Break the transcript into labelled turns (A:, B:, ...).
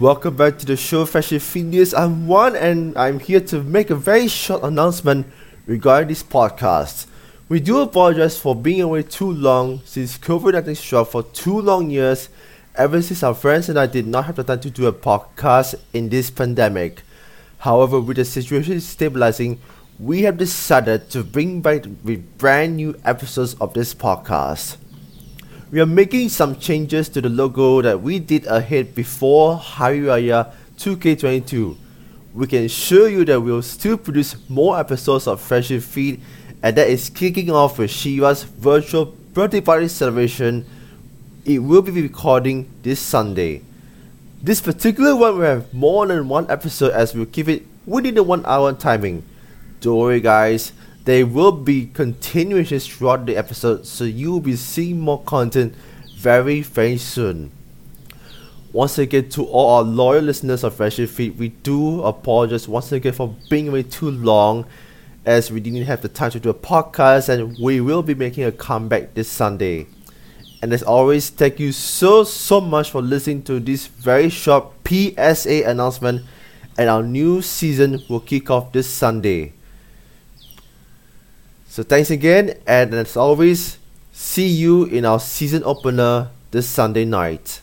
A: Welcome back to the show Fashion Phineas. I'm Juan and I'm here to make a very short announcement regarding this podcast. We do apologize for being away too long since COVID 19 struck for two long years, ever since our friends and I did not have the time to do a podcast in this pandemic. However, with the situation stabilizing, we have decided to bring back with brand new episodes of this podcast. We are making some changes to the logo that we did ahead before Hari Raya 2K22. We can assure you that we'll still produce more episodes of Fashion Feed and that is kicking off with Shiva's virtual birthday party celebration. It will be recording this Sunday. This particular one will have more than one episode as we'll keep it within the one hour timing. Don't worry guys, there will be continuations throughout the episode so you will be seeing more content very very soon. Once again to all our loyal listeners of Fashion Feed, we do apologize once again for being away too long as we didn't have the time to do a podcast and we will be making a comeback this Sunday. And as always, thank you so so much for listening to this very short PSA announcement and our new season will kick off this Sunday. So thanks again, and as always, see you in our season opener this Sunday night.